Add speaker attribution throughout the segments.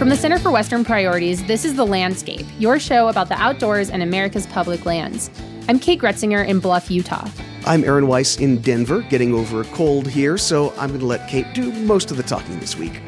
Speaker 1: From the Center for Western Priorities, this is The Landscape, your show about the outdoors and America's public lands. I'm Kate Groetzinger in Bluff, Utah.
Speaker 2: I'm Aaron Weiss in Denver, getting over a cold here, so I'm going to let Kate do most of the talking this week.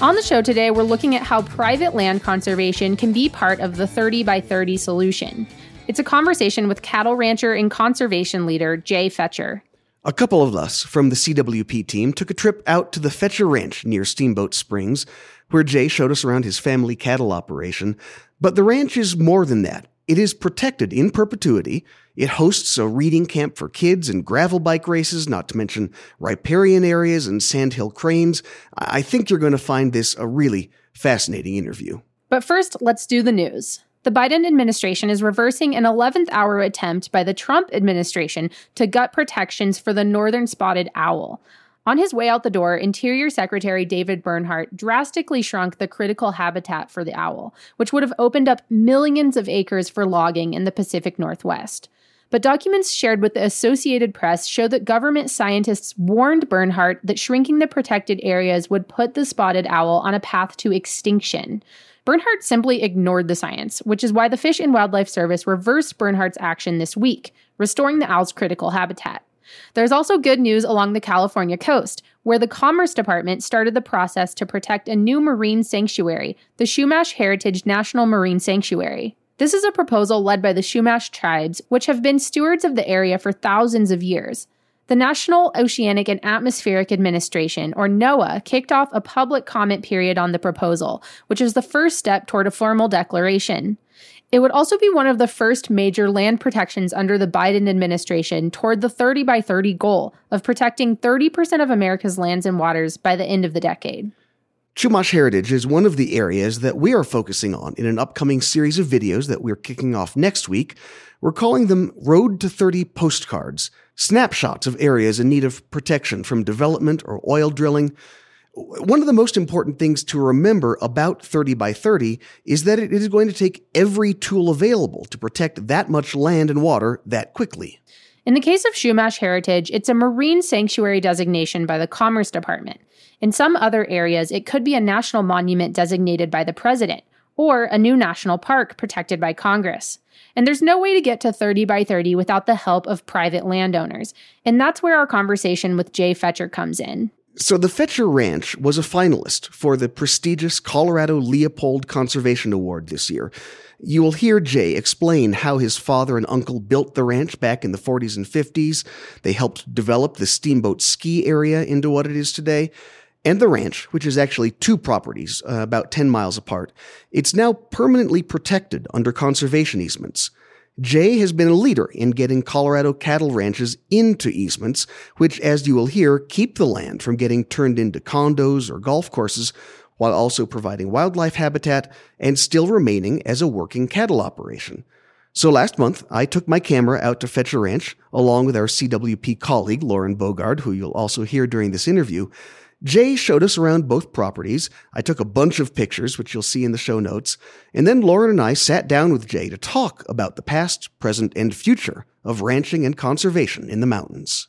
Speaker 1: On the show today, we're looking at how private land conservation can be part of the 30 by 30 solution. It's a conversation with cattle rancher and conservation leader Jay Fetcher.
Speaker 2: A couple of us from the CWP team took a trip out to the Fetcher Ranch near Steamboat Springs, where Jay showed us around his family cattle operation. But the ranch is more than that. It is protected in perpetuity. It hosts a reading camp for kids and gravel bike races, not to mention riparian areas and sandhill cranes. I think you're going to find this a really fascinating interview.
Speaker 1: But first, let's do the news. The Biden administration is reversing an 11th hour attempt by the Trump administration to gut protections for the northern spotted owl. On his way out the door, Interior Secretary David Bernhardt drastically shrunk the critical habitat for the owl, which would have opened up millions of acres for logging in the Pacific Northwest. But documents shared with the Associated Press show that government scientists warned Bernhardt that shrinking the protected areas would put the spotted owl on a path to extinction. Bernhardt simply ignored the science, which is why the Fish and Wildlife Service reversed Bernhardt's action this week, restoring the owl's critical habitat. There's also good news along the California coast, where the Commerce Department started the process to protect a new marine sanctuary, the Chumash Heritage National Marine Sanctuary. This is a proposal led by the Chumash tribes, which have been stewards of the area for thousands of years. The National Oceanic and Atmospheric Administration, or NOAA, kicked off a public comment period on the proposal, which is the first step toward a formal declaration. It would also be one of the first major land protections under the Biden administration toward the 30 by 30 goal of protecting 30% of America's lands and waters by the end of the decade.
Speaker 2: Chumash Heritage is one of the areas that we are focusing on in an upcoming series of videos that we're kicking off next week. We're calling them Road to 30 postcards, snapshots of areas in need of protection from development or oil drilling, one of the most important things to remember about 30 by 30 is that it is going to take every tool available to protect that much land and water that quickly.
Speaker 1: In the case of Chumash Heritage, it's a marine sanctuary designation by the Commerce Department. In some other areas, it could be a national monument designated by the president or a new national park protected by Congress. And there's no way to get to 30 by 30 without the help of private landowners. And that's where our conversation with Jay Fetcher comes in.
Speaker 2: So the Fetcher Ranch was a finalist for the prestigious Colorado Leopold Conservation Award this year. You will hear Jay explain how his father and uncle built the ranch back in the 40s and 50s. They helped develop the steamboat ski area into what it is today. And the ranch, which is actually two properties, uh, about 10 miles apart, it's now permanently protected under conservation easements. Jay has been a leader in getting Colorado cattle ranches into easements, which, as you will hear, keep the land from getting turned into condos or golf courses, while also providing wildlife habitat and still remaining as a working cattle operation. So last month, I took my camera out to Fetcher Ranch, along with our CWP colleague, Lauren Bogard, who you'll also hear during this interview, Jay showed us around both properties. I took a bunch of pictures, which you'll see in the show notes. And then Lauren and I sat down with Jay to talk about the past, present, and future of ranching and conservation in the mountains.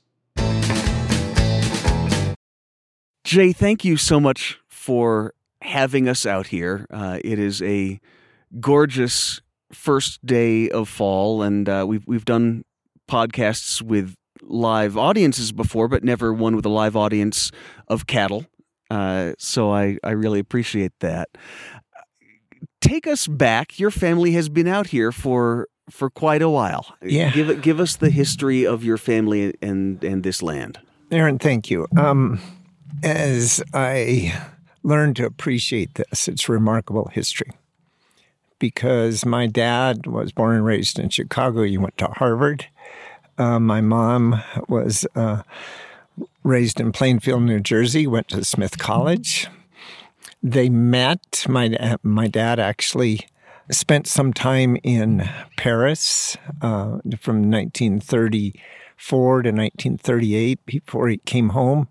Speaker 2: Jay, thank you so much for having us out here. Uh, it is a gorgeous first day of fall, and uh, we've we've done podcasts with live audiences before, but never one with a live audience of cattle. Uh, so I, I really appreciate that. Take us back. Your family has been out here for for quite a while.
Speaker 3: Yeah.
Speaker 2: Give give us the history of your family and and this land.
Speaker 3: Aaron, thank you. Um, as I learned to appreciate this, it's remarkable history. Because my dad was born and raised in Chicago. He went to Harvard. Uh, my mom was uh, raised in Plainfield, New Jersey, went to Smith College. They met. My, my dad actually spent some time in Paris uh, from 1934 to 1938 before he came home.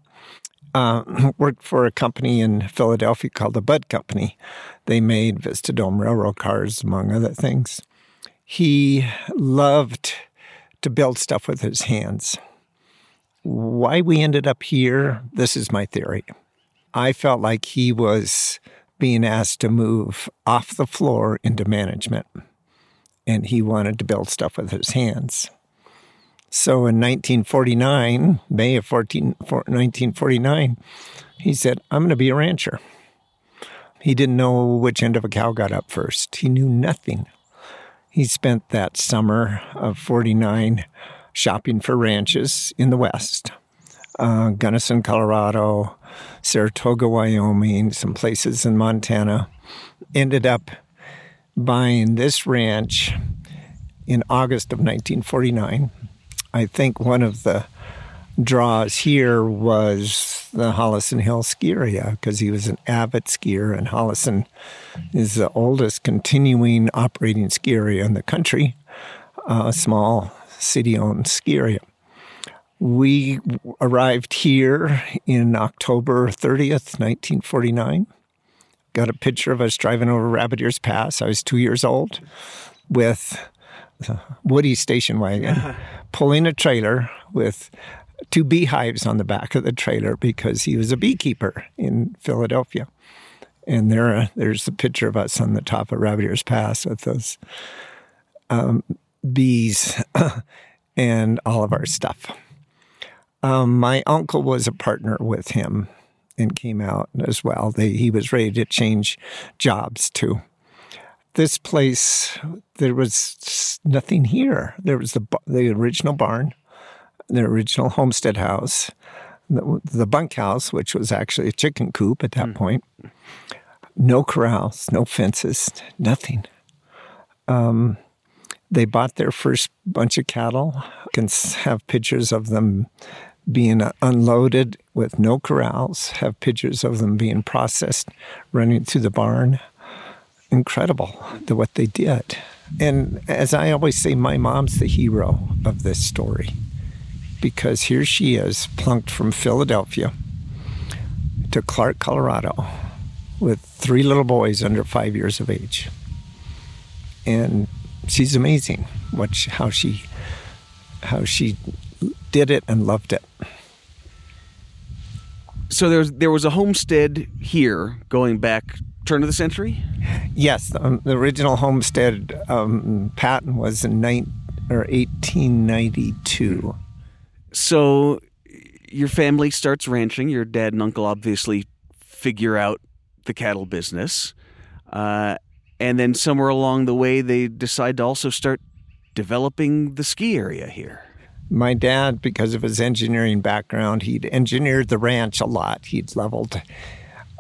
Speaker 3: Uh, worked for a company in Philadelphia called the Budd Company. They made Vista-Dome railroad cars, among other things. He loved to build stuff with his hands. Why we ended up here, this is my theory. I felt like he was being asked to move off the floor into management. And he wanted to build stuff with his hands. So in 1949, May of 14, 1949, he said, I'm going to be a rancher. He didn't know which end of a cow got up first. He knew nothing. He spent that summer of 49 shopping for ranches in the West uh, Gunnison, Colorado, Saratoga, Wyoming, some places in Montana. Ended up buying this ranch in August of 1949. I think one of the draws here was the Howelsen Hill ski area because he was an avid skier, and Howelsen is the oldest continuing operating ski area in the country, a small city owned ski area. We arrived here in October 30th, 1949. Got a picture of us driving over Rabbit Ears Pass. I was two years old with uh, Woody station wagon, pulling a trailer with two beehives on the back of the trailer because he was a beekeeper in Philadelphia. And there, uh, there's a picture of us on the top of Rabbit Ears Pass with those um, bees and all of our stuff. Um, my uncle was a partner with him and came out as well. They, he was ready to change jobs too this place, there was nothing here. There was the the original barn, the original homestead house, the, the bunkhouse, which was actually a chicken coop at that mm. point. No corrals, no fences, nothing. Um, they bought their first bunch of cattle. You can have pictures of them being unloaded with no corrals, have pictures of them being processed running through the barn incredible the, what they did. And as I always say, my mom's the hero of this story because here she is, plunked from Philadelphia to Clark, Colorado, with three little boys under five years of age. And she's amazing what she, how she how she did it and loved it.
Speaker 2: So there was, there was a homestead here going back turn of the century?
Speaker 3: Yes, um, the original homestead um, patent was in nine, or 1892.
Speaker 2: So your family starts ranching. Your dad and uncle obviously figure out the cattle business. Uh, and then somewhere along the way, they decide to also start developing the ski area here.
Speaker 3: My dad, because of his engineering background, he'd engineered the ranch a lot. He'd leveled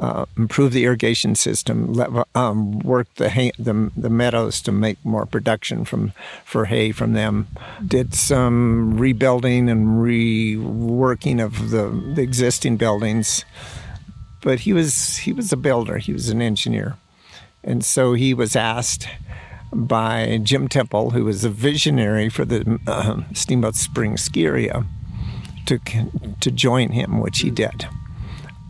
Speaker 3: uh, improve the irrigation system, um, work the, hay, the, the meadows to make more production from for hay from them. Did some rebuilding and reworking of the, the existing buildings, but he was he was a builder. He was an engineer, and so he was asked by Jim Temple, who was a visionary for the uh, Steamboat Springs ski area, to to join him, which he did.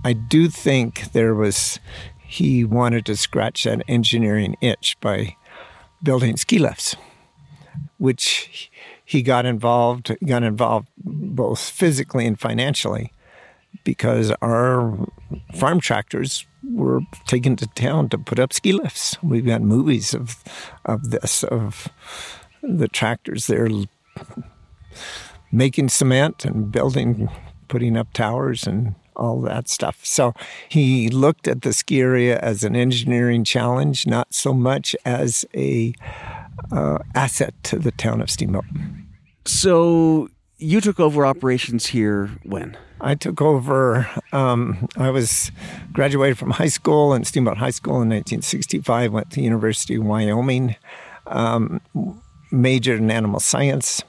Speaker 3: I do think there was, he wanted to scratch that engineering itch by building ski lifts, which he got involved, got involved both physically and financially because our farm tractors were taken to town to put up ski lifts. We've got movies of of this of the tractors there making cement and building, putting up towers and all that stuff. So he looked at the ski area as an engineering challenge, not so much as a uh, asset to the town of Steamboat.
Speaker 2: So you took over operations here when?
Speaker 3: I took over. Um, I was graduated from high school in Steamboat High School in 1965. Went to University of Wyoming. Um, majored in animal science.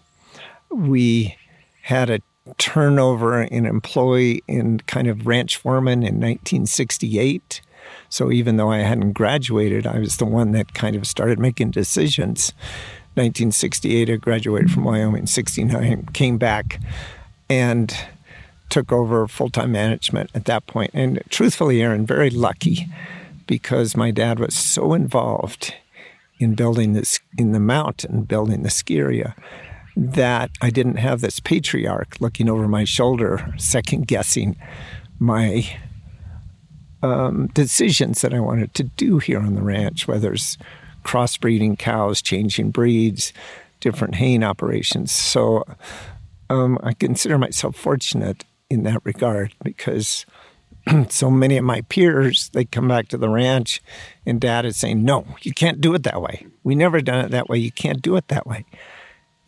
Speaker 3: We had a turnover in employee in kind of ranch foreman in 1968. So even though I hadn't graduated, I was the one that kind of started making decisions. 1968, I graduated from Wyoming. 69, came back and took over full time management at that point. And truthfully, Aaron, very lucky because my dad was so involved in building this in the mountain, building the ski area that I didn't have this patriarch looking over my shoulder, second guessing my um, decisions that I wanted to do here on the ranch, whether it's crossbreeding cows, changing breeds, different haying operations. So um, I consider myself fortunate in that regard because so many of my peers they come back to the ranch and dad is saying no you can't do it that way. We never done it that way. You can't do it that way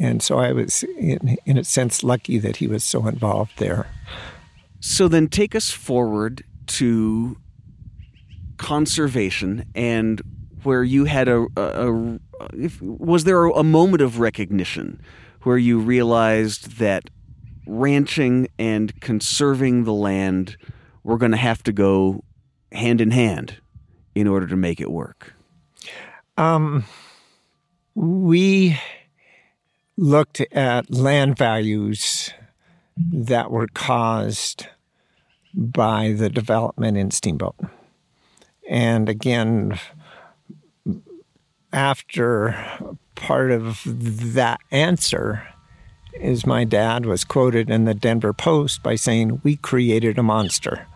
Speaker 3: and so i was in, in a sense lucky that he was so involved there
Speaker 2: so then take us forward to conservation and where you had a, a, a if, was there a moment of recognition where you realized that ranching and conserving the land were going to have to go hand in hand in order to make it work?
Speaker 3: Um, we looked at land values that were caused by the development in Steamboat. And again, after part of that answer is my dad was quoted in the Denver Post by saying, We created a monster,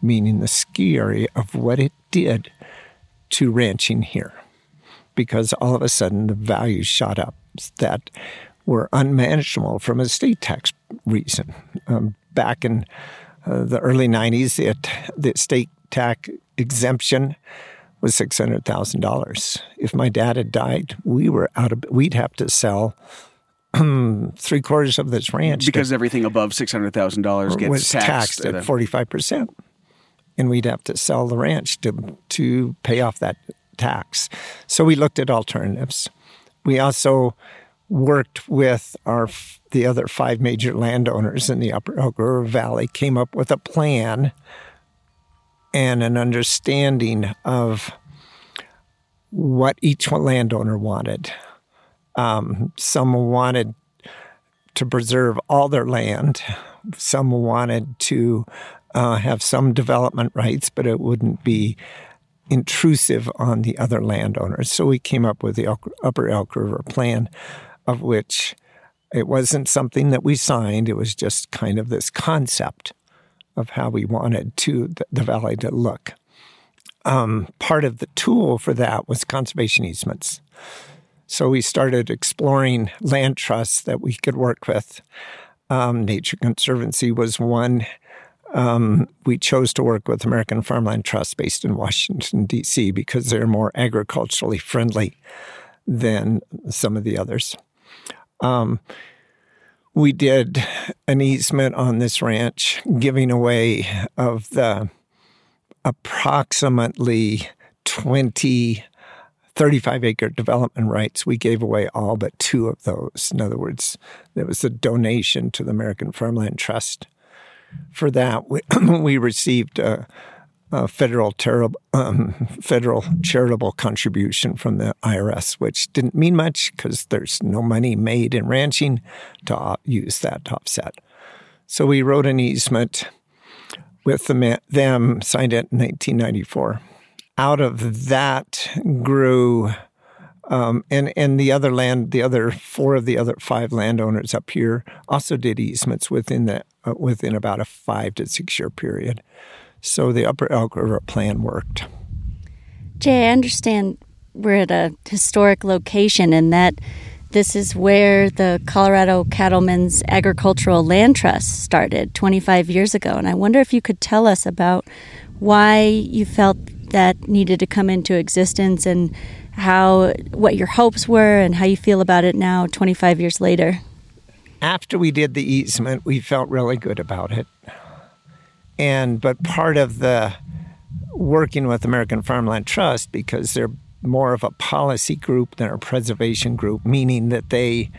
Speaker 3: meaning the scary of what it did to ranching here. Because all of a sudden the values shot up that were unmanageable from a state tax reason. Um, back in uh, the early 90s, the, the state tax exemption was six hundred thousand dollars. If my dad had died, we were out of. We'd have to sell three quarters of this ranch
Speaker 2: because to, everything above six hundred thousand dollars gets
Speaker 3: was
Speaker 2: taxed,
Speaker 3: taxed at forty five percent, and we'd have to sell the ranch to to pay off that tax. So we looked at alternatives. We also worked with our the other five major landowners in the Upper Elk River Valley, came up with a plan and an understanding of what each landowner wanted. Um, some wanted to preserve all their land. Some wanted to uh, have some development rights, but it wouldn't be intrusive on the other landowners. So we came up with the Upper Elk River Plan, of which it wasn't something that we signed. It was just kind of this concept of how we wanted to the, the valley to look. Um, part of the tool for that was conservation easements. So we started exploring land trusts that we could work with. Um, Nature Conservancy was one. Um, we chose to work with American Farmland Trust based in Washington, D.C., because they're more agriculturally friendly than some of the others. Um, we did an easement on this ranch, giving away of the approximately 20, 35 acre development rights. We gave away all but two of those. In other words, there was a donation to the American Farmland Trust. For that, we, we received a, a federal um, federal charitable contribution from the IRS, which didn't mean much because there's no money made in ranching to use that offset. So we wrote an easement with the, them, signed it in 1994. Out of that grew, um, and and the other land, the other four of the other five landowners up here also did easements within the uh, within about a five to six year period. So the Upper Elk River plan worked.
Speaker 4: Jay, I understand we're at a historic location and that this is where the Colorado Cattlemen's Agricultural Land Trust started 25 years ago. And I wonder if you could tell us about why you felt that needed to come into existence and how what your hopes were and how you feel about it now 25 years later.
Speaker 3: After we did the easement, we felt really good about it. And but part of the working with American Farmland Trust because they're more of a policy group than a preservation group, meaning that they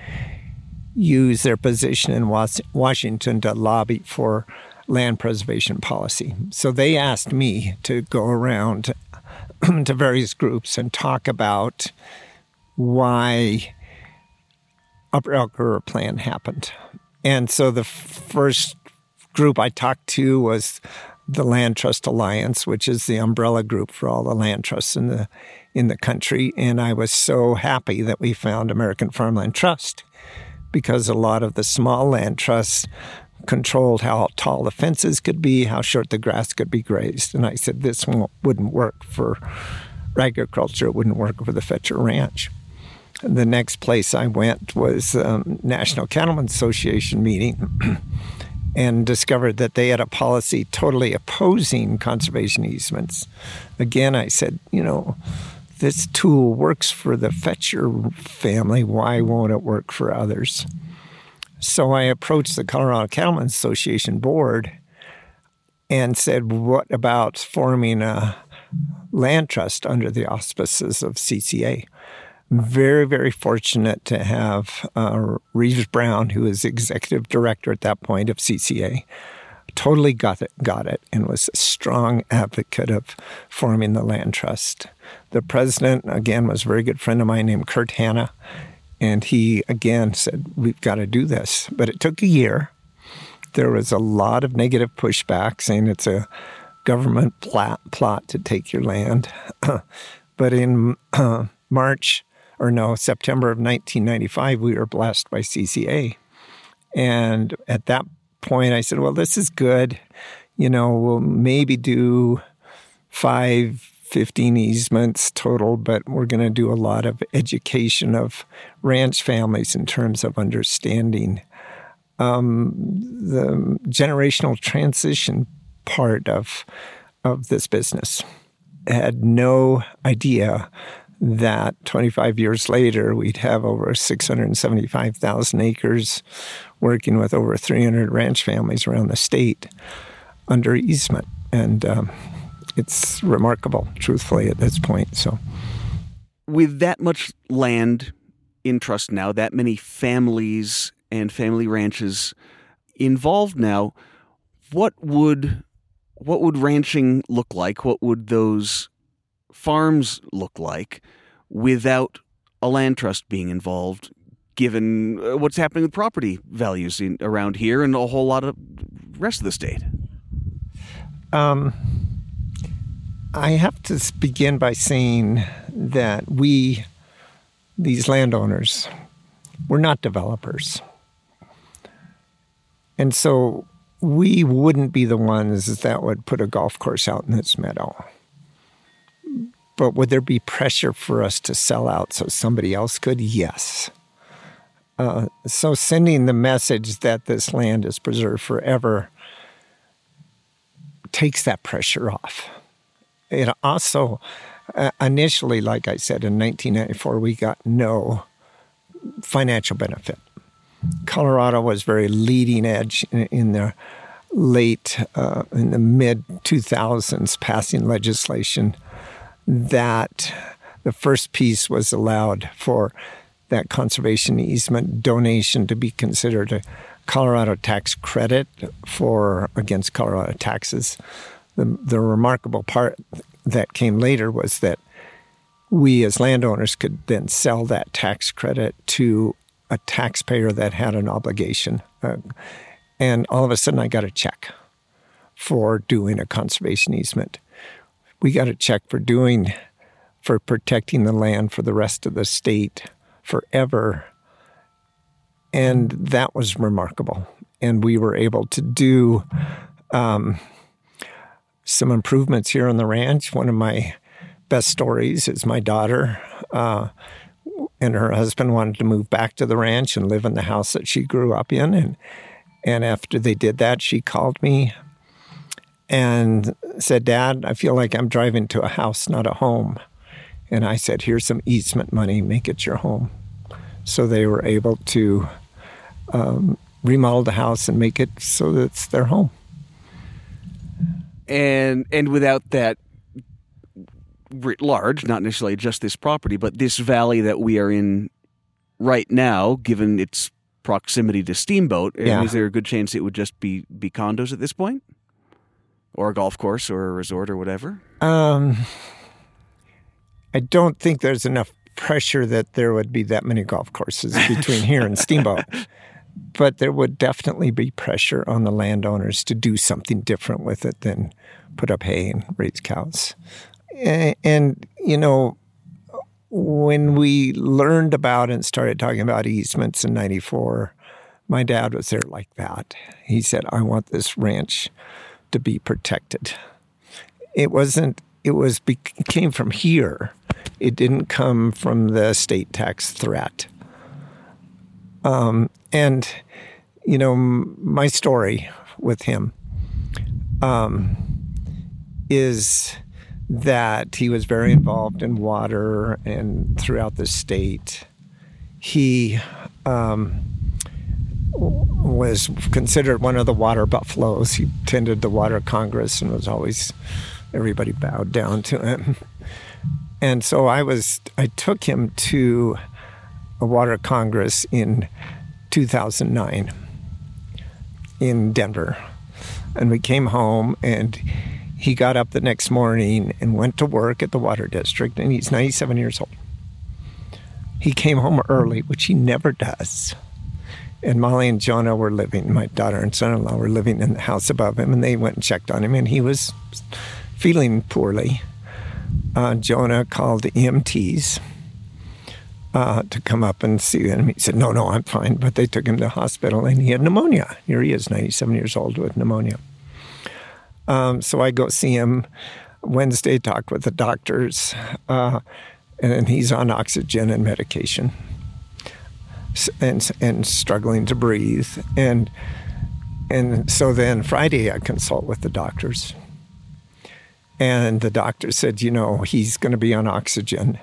Speaker 3: use their position in Washington to lobby for land preservation policy. So they asked me to go around to various groups and talk about why Upper Elk River Plan happened. And so the first group I talked to was the Land Trust Alliance, which is the umbrella group for all the land trusts in the in the country. And I was so happy that we found American Farmland Trust because a lot of the small land trusts controlled how tall the fences could be, how short the grass could be grazed. And I said, this wouldn't work for agriculture, it wouldn't work for the Fetcher Ranch. The next place I went was um, National Cattlemen's Association meeting and discovered that they had a policy totally opposing conservation easements. Again, I said, you know, this tool works for the Fetcher family. Why won't it work for others? So I approached the Colorado Cattlemen's Association board and said, What about forming a land trust under the auspices of CCA? Very, very fortunate to have uh, Reeves Brown, who was executive director at that point of CCA, totally got it, got it, and was a strong advocate of forming the land trust. The president, again, was a very good friend of mine named Kurt Hanna, and he again said, We've got to do this. But it took a year. There was a lot of negative pushback saying it's a government plot, plot to take your land. but in uh, March, or no, September of 1995, we were blessed by CCA. And at that point, I said, Well, this is good. You know, we'll maybe do five 15 easements total, but we're going to do a lot of education of ranch families in terms of understanding um, the generational transition part of of this business. I had no idea that 25 years later we'd have over 675,000 acres working with over 300 ranch families around the state under easement. And um, it's remarkable, truthfully, at this point. So,
Speaker 2: with that much land in trust now, that many families and family ranches involved now, what would what would ranching look like? What would those farms look like without a land trust being involved? Given uh, what's happening with property values in, around here and a whole lot of rest of the state.
Speaker 3: Um, I have to begin by saying that we, these landowners, we're not developers. And so we wouldn't be the ones that would put a golf course out in this meadow. But would there be pressure for us to sell out so somebody else could? Yes. Uh, so sending the message that this land is preserved forever takes that pressure off it also uh, initially, like I said, in 1994, we got no financial benefit. Colorado was very leading edge in, in the late, uh, in the mid 2000s, passing legislation that the first piece was allowed for that conservation easement donation to be considered a Colorado tax credit for against Colorado taxes the, the remarkable part that came later was that we as landowners could then sell that tax credit to a taxpayer that had an obligation. Uh, and all of a sudden, I got a check for doing a conservation easement. We got a check for doing, for protecting the land for the rest of the state forever. And that was remarkable. And we were able to do um, some improvements here on the ranch. One of my best stories is my daughter uh, and her husband wanted to move back to the ranch and live in the house that she grew up in. And, and after they did that, she called me and said, Dad, I feel like I'm driving to a house, not a home. And I said, Here's some easement money, make it your home. So they were able to um, remodel the house and make it so that it's their home
Speaker 2: and and without that writ large, not necessarily just this property, but this valley that we are in right now, given its proximity to Steamboat, yeah. is there a good chance it would just be be condos at this point, or a golf course, or a resort, or whatever?
Speaker 3: Um, I don't think there's enough pressure that there would be that many golf courses between here and Steamboat. but there would definitely be pressure on the landowners to do something different with it than put up hay and raise cows. And, and, you know, when we learned about and started talking about easements in 94, My dad was there like that. He said, I want this ranch to be protected. It wasn't, it was, it came from here. It didn't come from the state tax threat. Um, and, you know, my story with him um, is that he was very involved in water and throughout the state. He um, was considered one of the water buffaloes. He attended the Water Congress and was always, everybody bowed down to him. And so I was, I took him to a Water Congress in 2009 in Denver. And we came home and he got up the next morning and went to work at the water district and he's 97 years old. He came home early, which he never does. And Molly and Jonah were living, my daughter and son in law were living in the house above him, and they went and checked on him, and he was feeling poorly. Uh, Jonah called the EMTs uh, to come up and see him. He said, No, no, I'm fine. But they took him to the hospital, and he had pneumonia. Here he is, 97 years old with pneumonia. Um, so I go see him Wednesday, talk with the doctors, uh, and he's on oxygen and medication and, and struggling to breathe. And, and so then Friday, I consult with the doctors. And the doctor said, you know, he's going to be on oxygen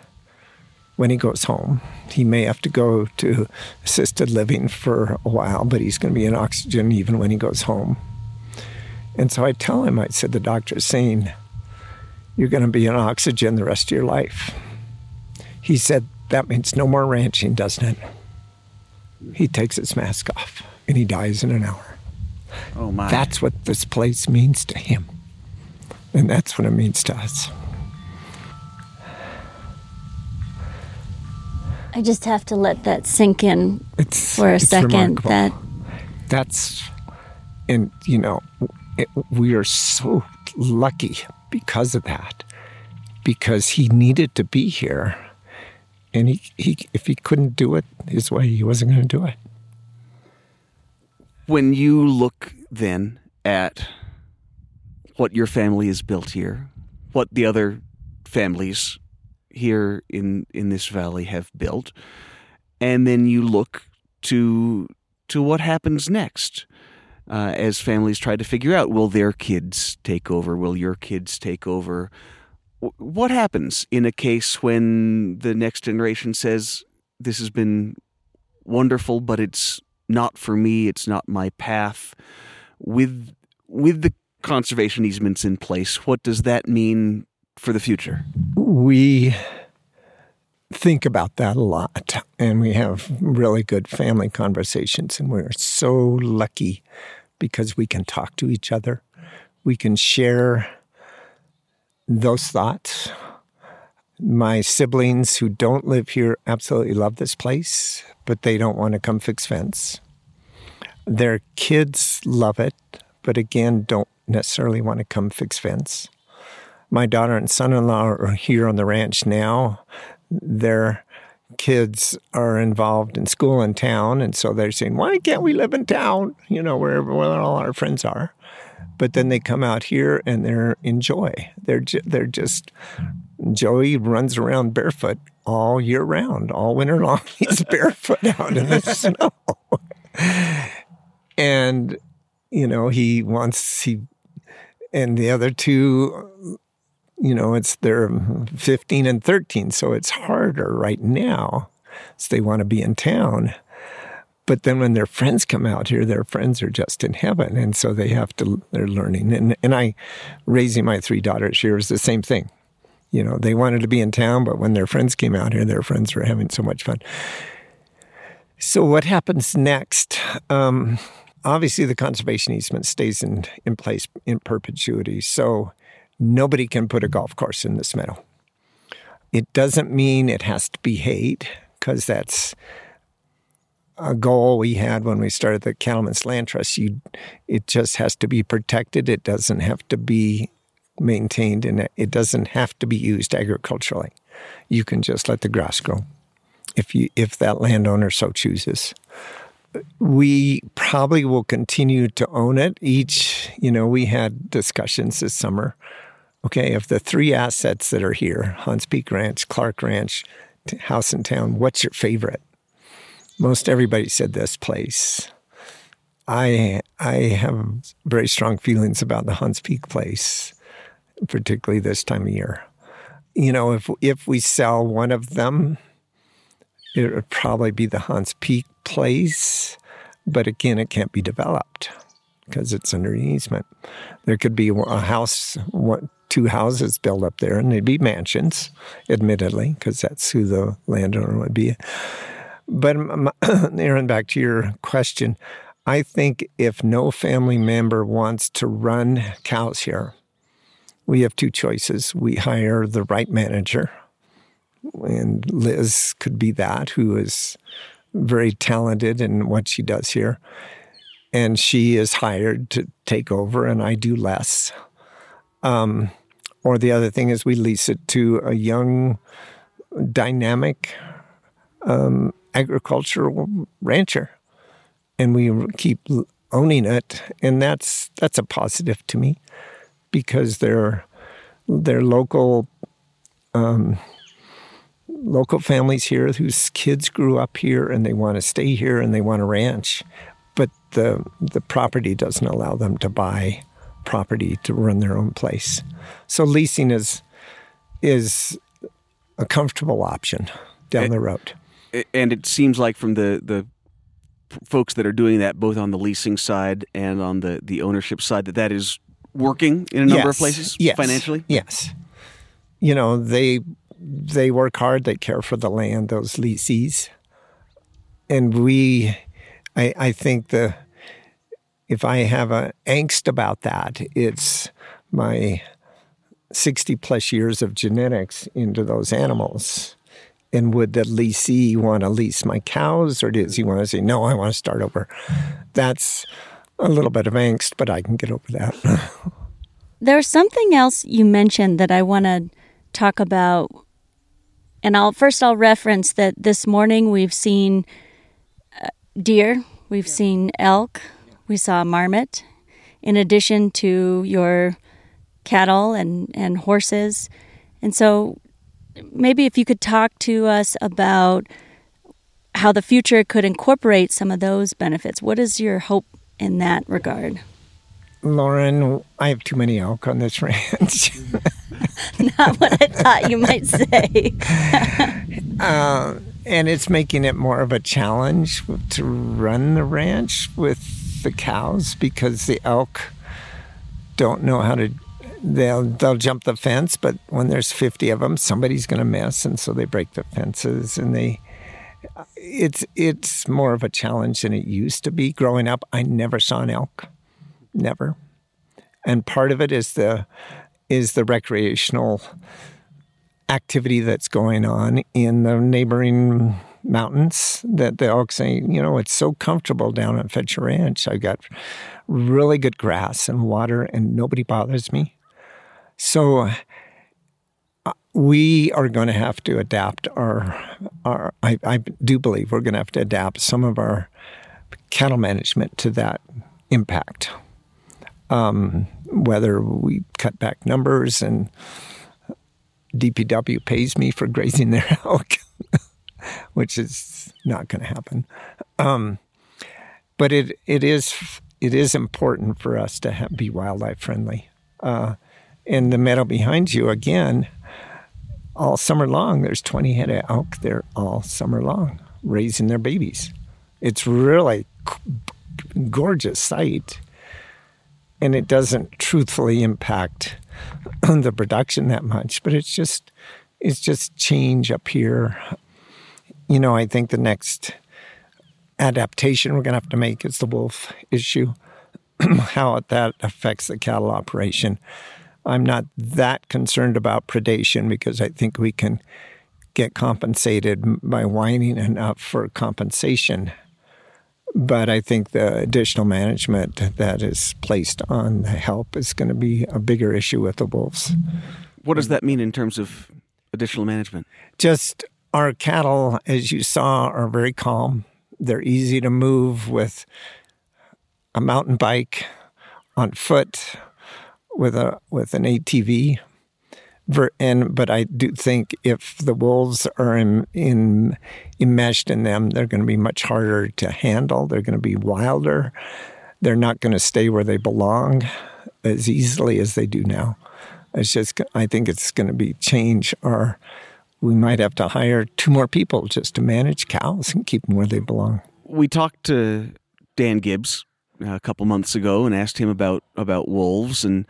Speaker 3: when he goes home. He may have to go to assisted living for a while, but he's going to be in oxygen even when he goes home. And so I tell him, I said, the doctor's saying, you're going to be in oxygen the rest of your life. He said, that means no more ranching, doesn't it? He takes his mask off and he dies in an hour.
Speaker 2: Oh, my.
Speaker 3: That's what this place means to him. And that's what it means to us.
Speaker 4: I just have to let that sink in
Speaker 3: It's,
Speaker 4: for a
Speaker 3: it's
Speaker 4: second.
Speaker 3: remarkable.
Speaker 4: That
Speaker 3: that's, and you know, it, we are so lucky because of that, because he needed to be here. And he, he, if he couldn't do it his way, he wasn't going to do it.
Speaker 2: When you look then at what your family has built here, what the other families here in in this valley have built, and then you look to to what happens next uh, as families try to figure out will their kids take over, will your kids take over. What happens in a case when the next generation says, "This has been wonderful, but it's not for me. It's not my path." With with the conservation easements in place, what does that mean for the future?
Speaker 3: We think about that a lot, and we have really good family conversations, and we're so lucky because we can talk to each other. We can share those thoughts. My siblings who don't live here absolutely love this place, but they don't want to come fix fence. Their kids love it, but again, don't necessarily want to come fix fence. My daughter and son in law are here on the ranch now. Their kids are involved in school in town, and so they're saying, Why can't we live in town? You know, wherever where all our friends are. But then they come out here and they're enjoy. They're ju- they're just Joey runs around barefoot all year round, all winter long. He's barefoot out in the snow. and you know, he wants he and the other two you know, it's they're 15 and 13, so it's harder right now. So they want to be in town. But then when their friends come out here, their friends are just in heaven. And so they have to, they're learning. And, and I, raising my three daughters here is the same thing. You know, they wanted to be in town, but when their friends came out here, their friends were having so much fun. So what happens next? Um, obviously, the conservation easement stays in, in place in perpetuity. So nobody can put a golf course in this meadow. It doesn't mean it has to be hayed, because that's a goal we had when we started the Cattlemen's Land Trust. You, it just has to be protected. It doesn't have to be maintained, and it doesn't have to be used agriculturally. You can just let the grass grow if you if that landowner so chooses. we probably will continue to own it. Each, you know, we had discussions this summer. Okay, of the three assets that are here Hunts Peak Ranch, Clark Ranch, House in Town, what's your favorite? Most everybody said this place. I I have very strong feelings about the Hunts Peak place, particularly this time of year. You know, if if we sell one of them, it would probably be the Hunts Peak place, but again, it can't be developed because it's under easement. There could be a house, two houses built up there, and they'd be mansions, admittedly, because that's who the landowner would be. But Aaron, back to your question, I think if no family member wants to run cows here, we have two choices. We hire the right manager, and Liz could be that, who is very talented in what she does here. And she is hired to take over, and I do less. Um, or the other thing is we lease it to a young, dynamic um, agricultural rancher, and we keep owning it, and that's that's a positive to me because they're they're local um, local families here whose kids grew up here and they want to stay here and they want to ranch, but the the property doesn't allow them to buy property to run their own place. So leasing is is a comfortable option down the road.
Speaker 2: And it seems like from the the folks that are doing that both on the leasing side and on the the ownership side that that is working in a number
Speaker 3: yes.
Speaker 2: of places
Speaker 3: yes.
Speaker 2: financially.
Speaker 3: Yes. You know, they they work hard, they care for the land, those leasees. And we I I think the if I have a angst about that, it's my 60 plus years of genetics into those animals. And would the leasee want to lease my cows or does he want to say, no, I want to start over? That's a little bit of angst, but I can get over that.
Speaker 4: There's something else you mentioned that I want to talk about. And I'll first I'll reference that this morning we've seen uh, deer, we've yeah. seen elk, we saw marmot, in addition to your cattle and, and horses. And so maybe if you could talk to us about how the future could incorporate some of those benefits. What is your hope in that regard?
Speaker 3: Lauren, I have too many elk on this ranch.
Speaker 4: Not what I thought you might say.
Speaker 3: uh, and it's making it more of a challenge to run the ranch with the cows because the elk don't know how to they'll they'll jump the fence but when there's 50 of them somebody's going to miss and so they break the fences and they uh, it's it's more of a challenge than it used to be growing up. I never saw an elk. Never. And part of it is the is the recreational activity that's going on in the neighboring mountains that the elk say, you know, it's so comfortable down at Fetcher Ranch. I've got really good grass and water, and nobody bothers me. So uh, we are going to have to adapt our, our I, I do believe we're going to have to adapt some of our cattle management to that impact. Um, whether we cut back numbers and DPW pays me for grazing their elk which is not going to happen. Um, but it it is it is important for us to have, be wildlife friendly. Uh, in the meadow behind you, again, all summer long, there's 20 head of elk there all summer long, raising their babies. It's really gorgeous sight, and it doesn't truthfully impact the production that much. But it's just it's just change up here you know, I think the next adaptation we're going to have to make is the wolf issue, how that affects the cattle operation. I'm not that concerned about predation because I think we can get compensated by whining enough for compensation. But I think the additional management that is placed on the help is going to be a bigger issue with the wolves.
Speaker 2: What does that mean in terms of additional management?
Speaker 3: Just our cattle, as you saw, are very calm. they're easy to move with a mountain bike, on foot, with a with an ATV. And but I do think if the wolves are in, in enmeshed in them, they're going to be much harder to handle. They're going to be wilder. They're not going to stay where they belong as easily as they do now. It's just I think it's going to be change our we might have to hire two more people just to manage cows and keep them where they belong.
Speaker 2: We talked to Dan Gibbs uh, a couple months ago and asked him about about wolves and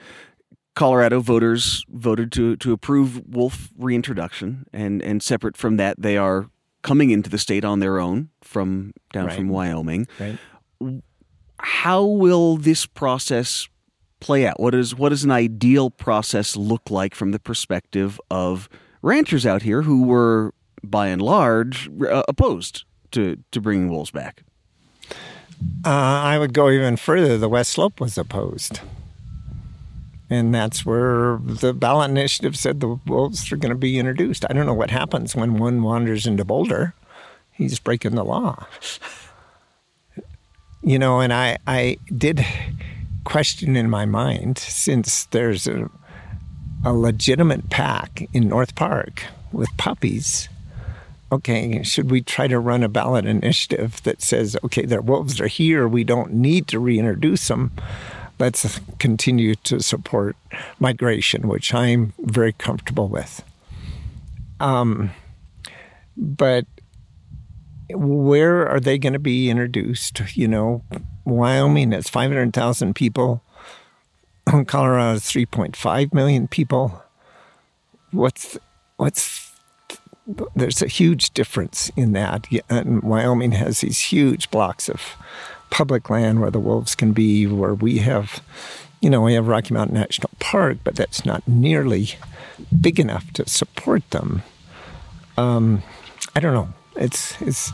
Speaker 2: Colorado voters voted to to approve wolf reintroduction and and separate from that they are coming into the state on their own from down right. from Wyoming.
Speaker 3: Right.
Speaker 2: How will this process play out? What is what does an ideal process look like from the perspective of ranchers out here who were, by and large, uh, opposed to, to bringing wolves back.
Speaker 3: Uh, I would go even further. The West Slope was opposed. And that's where the ballot initiative said the wolves are going to be introduced. I don't know what happens when one wanders into Boulder. He's breaking the law. You know, and I, I did question in my mind since there's a a legitimate pack in North Park with puppies, okay, should we try to run a ballot initiative that says, okay, their wolves are here, we don't need to reintroduce them. Let's continue to support migration, which I'm very comfortable with. Um, but where are they going to be introduced? You know, Wyoming has 500,000 people. Colorado is 3.5 million people. What's what's there's a huge difference in that. And Wyoming has these huge blocks of public land where the wolves can be, where we have, you know, we have Rocky Mountain National Park, but that's not nearly big enough to support them. Um, I don't know. It's it's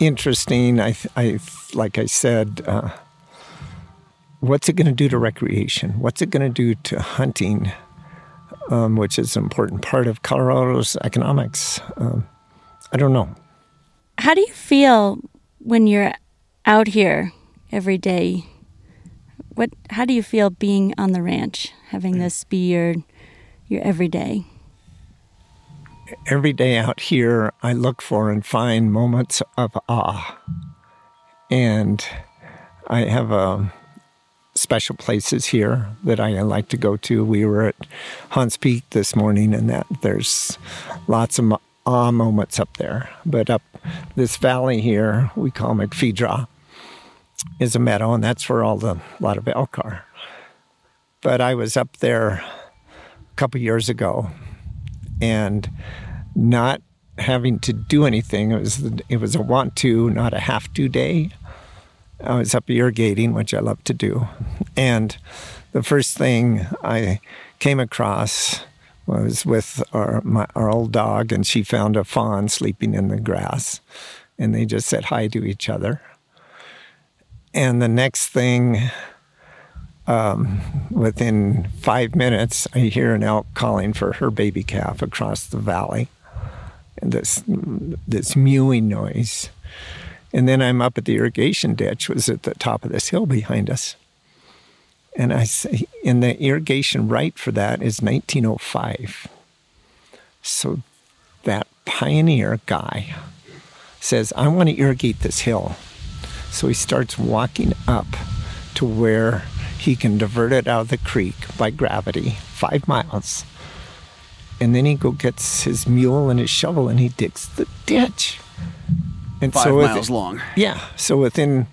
Speaker 3: interesting. I I like I said. Uh, what's it going to do to recreation? What's it going to do to hunting, um, which is an important part of Colorado's economics? Um, I don't know.
Speaker 4: How do you feel when you're out here every day? What? How do you feel being on the ranch, having this be your your everyday?
Speaker 3: Every day out here, I look for and find moments of awe, and I have a special places here that I like to go to. We were at Hahns Peak this morning, and that there's lots of awe ah, moments up there. But up this valley here, we call McPhee Draw, is a meadow, and that's where all the a lot of elk are. But I was up there a couple years ago, and not having to do anything. It was it was a want to, not a have to day. I was up irrigating, which I love to do. And the first thing I came across was with our, my, our old dog, and she found a fawn sleeping in the grass. And they just said hi to each other. And the next thing, um, within five minutes, I hear an elk calling for her baby calf across the valley. And this, this mewing noise. And then I'm up at the irrigation ditch, was at the top of this hill behind us. And I say, and the irrigation right for that is 1905. So that pioneer guy says, I want to irrigate this hill. So he starts walking up to where he can divert it out of the creek by gravity, five miles. And then he go gets his mule and his shovel and he digs the ditch.
Speaker 2: And five so miles long.
Speaker 3: Yeah. So within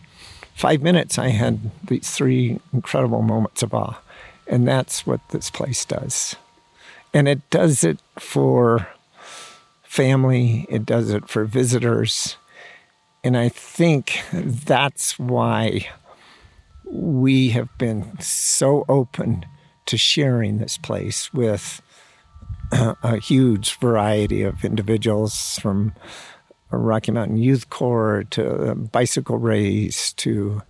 Speaker 3: five minutes, I had these three incredible moments of awe. And that's what this place does. And it does it for family, it does it for visitors. And I think that's why we have been so open to sharing this place with a huge variety of individuals from Rocky Mountain Youth Corps to bicycle race to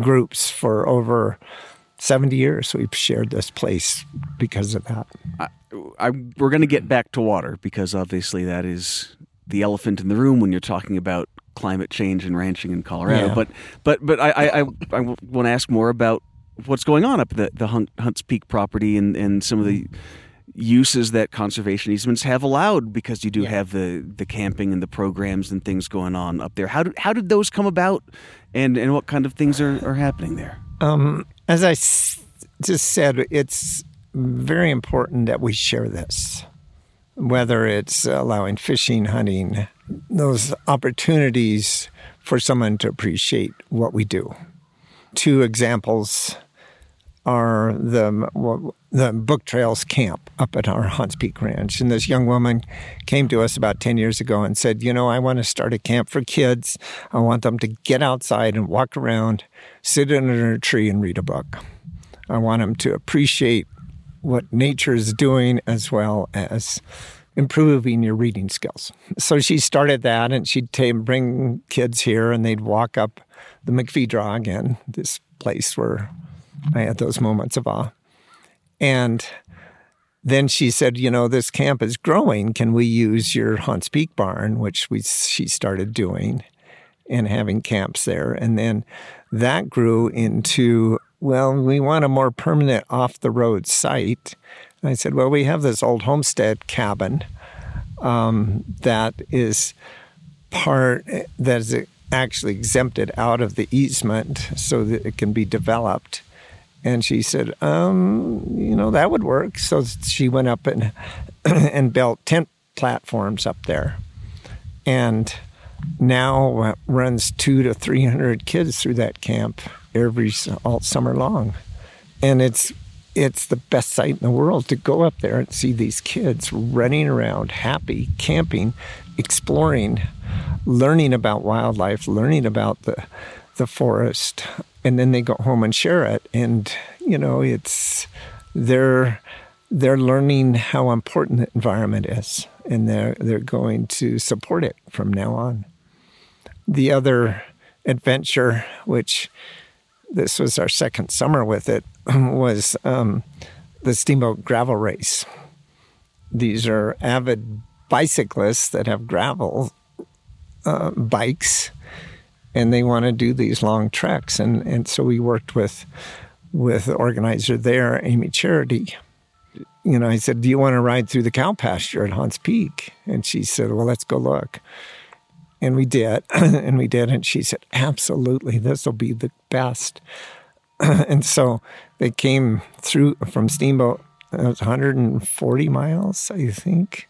Speaker 3: groups for over 70 years. We've shared this place because of that. I,
Speaker 2: I, we're going to get back to water because obviously that is the elephant in the room when you're talking about climate change and ranching in Colorado.
Speaker 3: Yeah.
Speaker 2: But but but I I, I, I want to ask more about what's going on up the the Hunt, Hahns Peak property and and some of the uses that conservation easements have allowed because you do
Speaker 3: Yeah.
Speaker 2: have the the camping and the programs and things going on up there. How did how did those come about, and and what kind of things are, are happening there?
Speaker 3: Um, as I s- just said, it's very important that we share this, whether it's allowing fishing, hunting, those opportunities for someone to appreciate what we do. Two examples are the the Book Trails camp up at our Hahns Peak Ranch. And this young woman came to us about 10 years ago and said, You know, I want to start a camp for kids. I want them to get outside and walk around, sit under a tree and read a book. I want them to appreciate what nature is doing as well as improving your reading skills. So she started that and she'd ta- bring kids here and they'd walk up the McPhee Draw again, this place where I had those moments of awe. And then she said, "You know, this camp is growing. Can we use your Hahns Peak barn?" Which we she started doing, and having camps there. And then that grew into, well, we want a more permanent off the road site. And I said, well, we have this old homestead cabin um, that is part that is actually exempted out of the easement so that it can be developed. And she said, um, you know, that would work. So she went up and and built tent platforms up there, and now runs two to three hundred kids through that camp every all summer long, and it's it's the best sight in the world to go up there and see these kids running around, happy, camping, exploring, learning about wildlife, learning about the the forest, and then they go home and share it. And you know, it's they're they're learning how important the environment is, and they're they're going to support it from now on. The other adventure, which this was our second summer with it, was um, the Steamboat Gravel Race. These are avid bicyclists that have gravel uh, bikes, and they want to do these long treks. And, and so we worked with with organizer there, Amy Charity. You know, I said, "Do you want to ride through the cow pasture at Hahns Peak?" And she said, "Well, let's go look." And we did, and we did, and she said, "Absolutely, this will be the best." and so they came through from Steamboat. It was 140 miles, I think.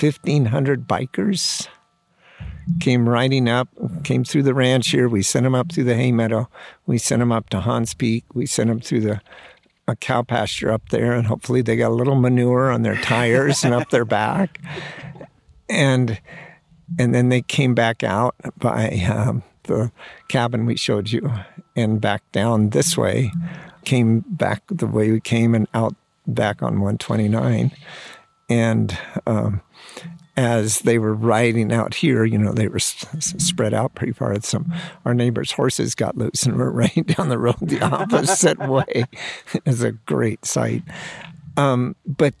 Speaker 3: 1,500 bikers came riding up, came through the ranch here. We sent them up through the hay meadow. We sent them up to Hahns Peak. We sent them through the a cow pasture up there, and hopefully they got a little manure on their tires and up their back. And and then they came back out by um, the cabin we showed you, and back down this way. Came back the way we came, and out back on 129. And um, as they were riding out here, you know, they were s- spread out pretty far. Some our neighbors' horses got loose and were riding down the road the opposite way. It was a great sight. Um, but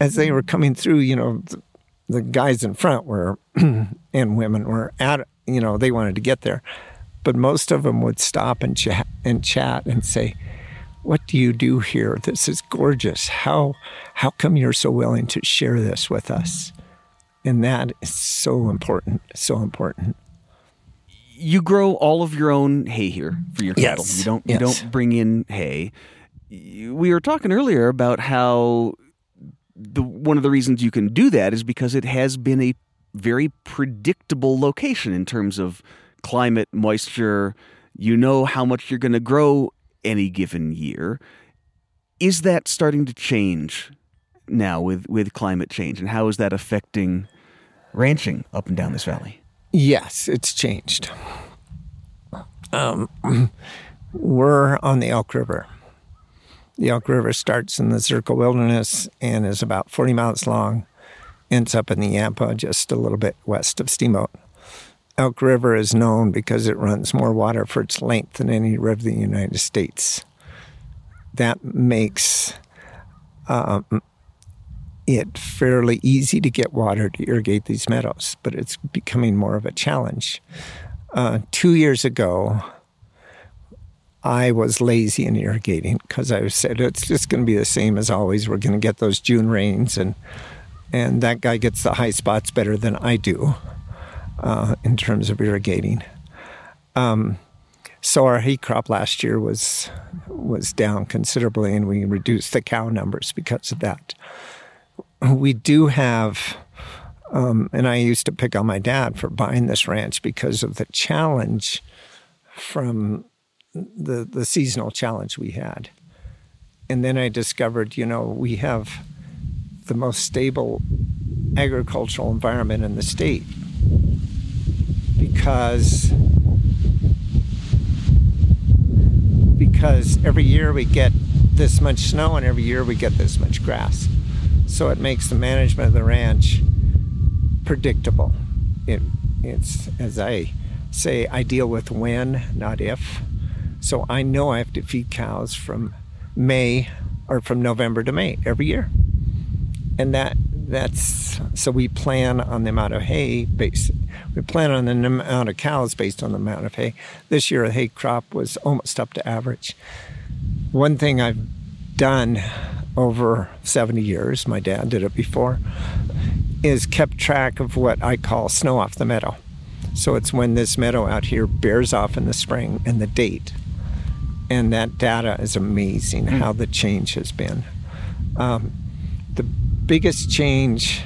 Speaker 3: as they were coming through, you know, the, the guys in front were and women were at, you know, they wanted to get there, but most of them would stop and chat and chat and say, "What do you do here? This is gorgeous. How how come you're so willing to share this with us?" And that is so important, so important.
Speaker 2: you grow all of your own hay here for your cattle.
Speaker 3: Yes,
Speaker 2: You don't you
Speaker 3: yes.
Speaker 2: don't bring in hay. We were talking earlier about how the one of the reasons you can do that is because it has been a very predictable location in terms of climate, moisture. You know how much you're going to grow any given year. Is that starting to change now with with climate change, and how is that affecting ranching up and down this valley?
Speaker 3: Yes, it's changed. Um, we're on the Elk River. The Elk River starts in the Zirkel Wilderness and is about 40 miles long, ends up in the Yampa, just a little bit west of Steamboat. Elk River is known because it runs more water for its length than any river in the United States. That makes um, it fairly easy to get water to irrigate these meadows, but it's becoming more of a challenge. Uh, two years ago, I was lazy in irrigating because I said it's just going to be the same as always. We're going to get those June rains, and and that guy gets the high spots better than I do uh, in terms of irrigating. Um, so our hay crop last year was was down considerably, and we reduced the cow numbers because of that. We do have, um, and I used to pick on my dad for buying this ranch because of the challenge from the the seasonal challenge we had. And then I discovered, you know, we have the most stable agricultural environment in the state because because every year we get this much snow and every year we get this much grass. So it makes the management of the ranch predictable. It, it's, as I say, I deal with when, not if. So I know I have to feed cows from May or from November to May every year. And that that's so we plan on the amount of hay based we plan on the amount of cows based on the amount of hay this year the hay crop was almost up to average one thing i've done over 70 years my dad did it before is kept track of what i call snow off the meadow. So it's when this meadow out here bears off in the spring and the date. And that data is amazing how the change has been. Um, the biggest change,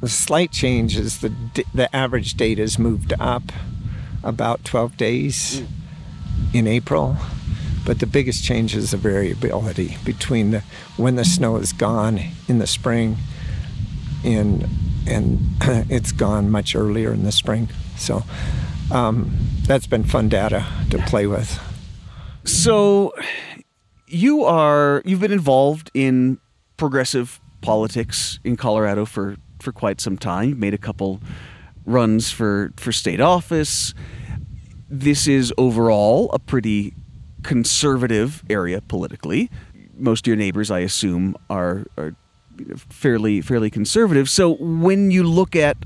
Speaker 3: the slight change, is the the average date has moved up about 12 days in April. But the biggest change is the variability between the when the snow is gone in the spring, and and it's gone much earlier in the spring. So um, that's been fun data to play with.
Speaker 2: So you are you've been involved in progressive politics in Colorado for, for quite some time. You've made a couple runs for, for state office. This is overall a pretty conservative area politically. Most of your neighbors, I assume, are, are fairly fairly conservative. So when you look at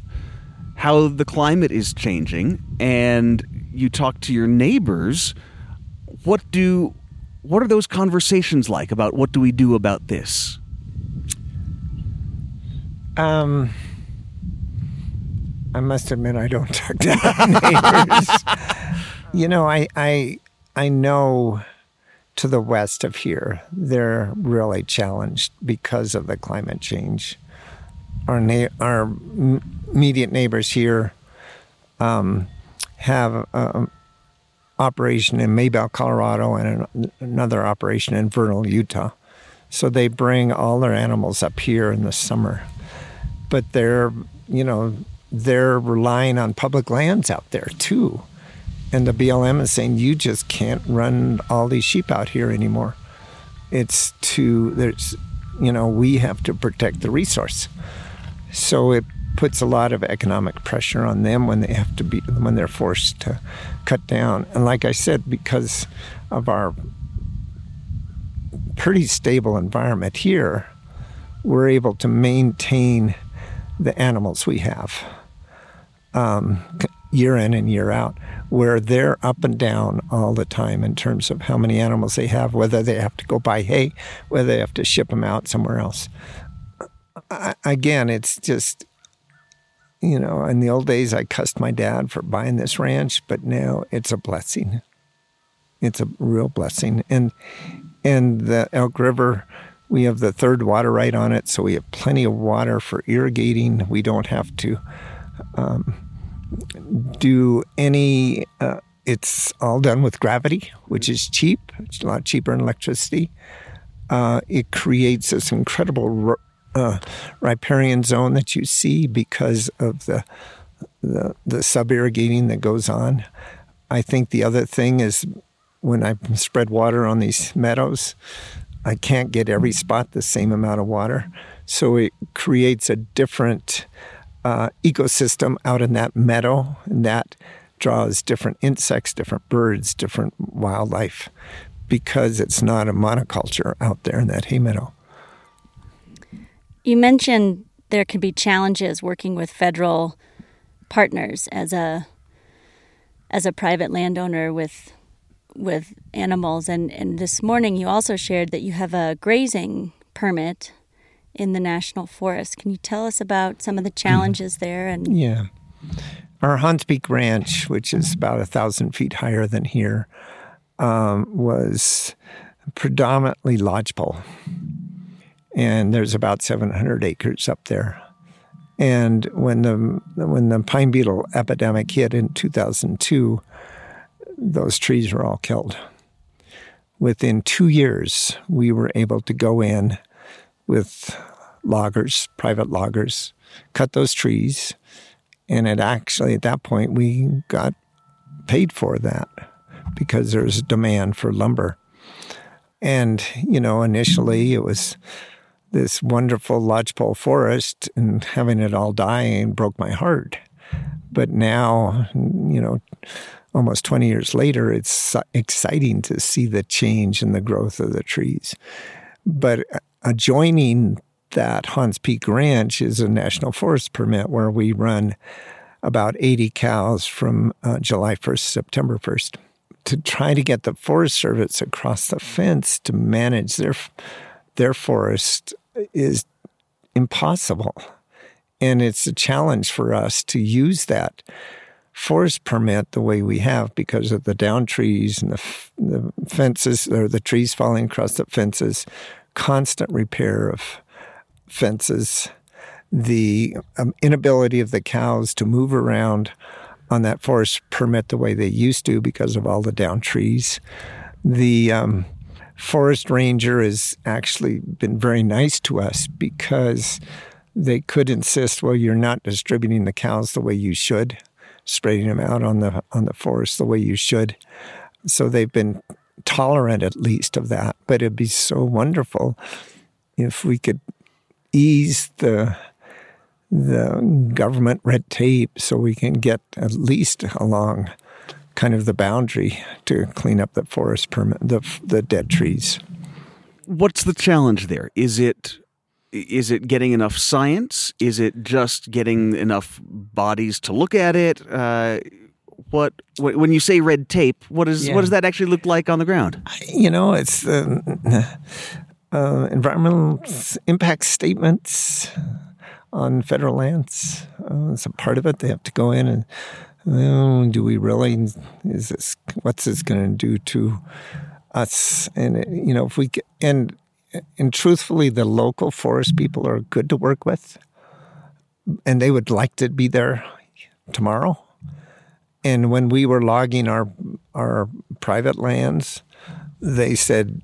Speaker 2: how the climate is changing and you talk to your neighbors, what do what are those conversations like about what do we do about this?
Speaker 3: Um, I must admit, I don't talk to neighbors. you know, I, I, I know to the west of here, they're really challenged because of the climate change. Our na- our immediate neighbors here um, have an operation in Maybell, Colorado, and an, another operation in Vernal, Utah. So they bring all their animals up here in the summer but they're you know they're relying on public lands out there too. And the BLM is saying you just can't run all these sheep out here anymore. It's too there's you know we have to protect the resource. So it puts a lot of economic pressure on them when they have to be when they're forced to cut down. And like I said, because of our pretty stable environment here, we're able to maintain the animals we have um, year in and year out, where they're up and down all the time in terms of how many animals they have, whether they have to go buy hay, whether they have to ship them out somewhere else. I, again, it's just, you know, in the old days, I cussed my dad for buying this ranch, but now it's a blessing. It's a real blessing. And, and the Elk River, we have the third water right on it, so we have plenty of water for irrigating. We don't have to um, do any. Uh, it's all done with gravity, which is cheap. It's a lot cheaper than electricity. Uh, it creates this incredible uh, riparian zone that you see because of the the, the sub irrigating that goes on. I think the other thing is when I spread water on these meadows, I can't get every spot the same amount of water. So it creates a different uh, ecosystem out in that meadow, and that draws different insects, different birds, different wildlife because it's not a monoculture out there in that hay meadow.
Speaker 4: You mentioned there can be challenges working with federal partners as a as a private landowner with with animals and, and this morning you also shared that you have a grazing permit in the national forest. Can you tell us about some of the challenges there and
Speaker 3: Yeah. Our Hahns Peak Ranch, which is about a thousand feet higher than here, um, was predominantly lodgepole. And there's about 700 acres up there. And when the when the pine beetle epidemic hit in 2002, those trees were all killed. Within two years, we were able to go in with loggers, private loggers, cut those trees, and it actually at that point we got paid for that because there was demand for lumber. And you know, initially it was this wonderful lodgepole forest and having it all dying broke my heart. But now, you know, almost 20 years later, it's exciting to see the change in the growth of the trees. But adjoining that Hahns Peak Ranch is a national forest permit where we run about 80 cows from uh, July 1st, September 1st. To try to get the Forest Service across the fence to manage their their forest is impossible. And it's a challenge for us to use that forest permit the way we have because of the down trees and the, the fences or the trees falling across the fences, constant repair of fences, the um, inability of the cows to move around on that forest permit the way they used to because of all the down trees. The um, forest ranger has actually been very nice to us because they could insist, well, you're not distributing the cows the way you should, spreading them out on the on the forest the way you should. So they've been tolerant at least of that. But it'd be so wonderful if we could ease the the government red tape so we can get at least along kind of the boundary to clean up the forest permit the the dead trees.
Speaker 2: What's the challenge there? Is it is it getting enough science? Is it just getting enough bodies to look at it? Uh, what when you say red tape, what is yeah. what does that actually look like on the ground?
Speaker 3: You know, it's the uh, environmental impact statements on federal lands. Uh, it's a part of it. They have to go in and do we really? Is this what's this going to do to us? And you know, if we and and truthfully, the local forest people are good to work with, and they would like to be there tomorrow. And when we were logging our our private lands, they said,